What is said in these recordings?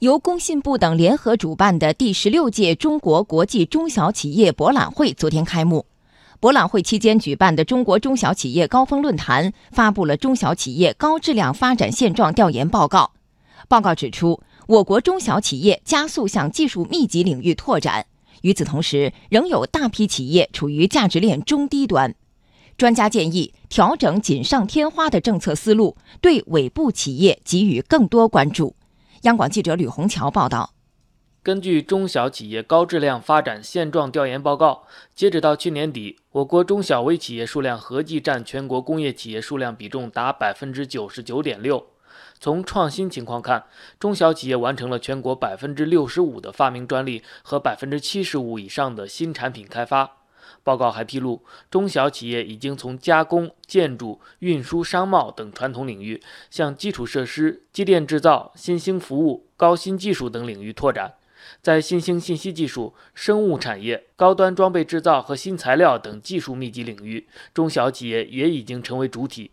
由工信部等联合主办的第十六届中国国际中小企业博览会昨天开幕。博览会期间举办的中国中小企业高峰论坛发布了中小企业高质量发展现状调研报告。报告指出，我国中小企业加速向技术密集领域拓展，与此同时，仍有大批企业处于价值链中低端。专家建议调整锦上添花的政策思路，对尾部企业给予更多关注。央广记者吕红桥报道。根据中小企业高质量发展现状调研报告，截止到去年底，我国中小微企业数量合计占全国工业企业数量比重达百分之九十九点六。从创新情况看，中小企业完成了全国百分之六十五的发明专利和百分之七十五以上的新产品开发。报告还披露，中小企业已经从加工、建筑、运输、商贸等传统领域，向基础设施、机电制造、新兴服务、高新技术等领域拓展。在新兴信息技术、生物产业、高端装备制造和新材料等技术密集领域，中小企业也已经成为主体。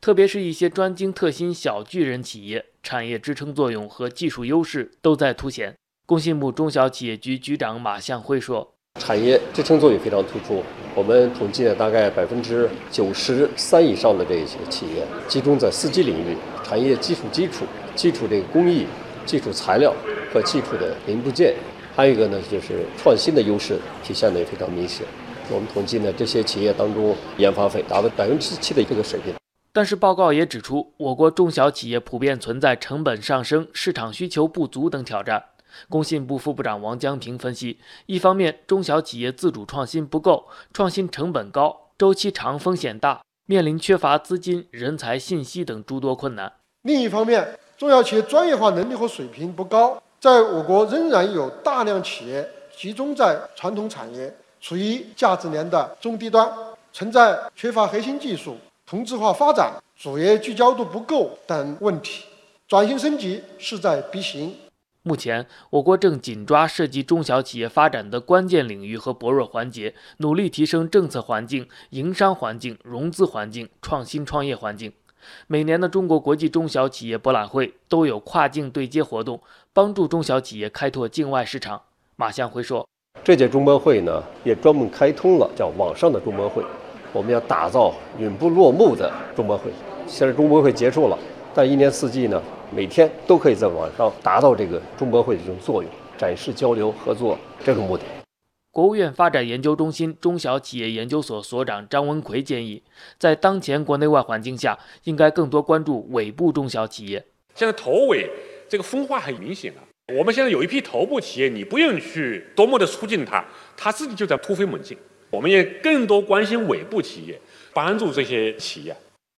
特别是一些专精特新小巨人企业，产业支撑作用和技术优势都在凸显。工信部中小企业局局长马向辉说。产业支撑作用非常突出。我们统计了大概百分之九十三以上的这些企业，集中在四 G 领域，产业基础基础、基础这个工艺、基础材料和基础的零部件，还有一个呢就是创新的优势体现的也非常明显。我们统计呢，这些企业当中研发费达到百分之七的这个水平。但是报告也指出，我国中小企业普遍存在成本上升、市场需求不足等挑战。工信部副部长王江平分析，一方面，中小企业自主创新不够，创新成本高，周期长，风险大，面临缺乏资金、人才、信息等诸多困难；另一方面，中小企业专业化能力和水平不高，在我国仍然有大量企业集中在传统产业，处于价值链的中低端，存在缺乏核心技术、同质化发展、主业聚焦度不够等问题，转型升级势在必行。目前，我国正紧抓涉及中小企业发展的关键领域和薄弱环节，努力提升政策环境、营商环境、融资环境、创新创业环境。每年的中国国际中小企业博览会都有跨境对接活动，帮助中小企业开拓境外市场。马向辉说：“这届中博会呢，也专门开通了叫网上的中博会，我们要打造永不落幕的中博会。现在中博会结束了，但一年四季呢？”每天都可以在网上达到这个中博会的这种作用，展示交流合作这个目的。国务院发展研究中心中小企业研究所所长张文奎建议，在当前国内外环境下，应该更多关注尾部中小企业。现在头尾这个分化很明显了。我们现在有一批头部企业，你不用去多么的促进它，它自己就在突飞猛进。我们也更多关心尾部企业，帮助这些企业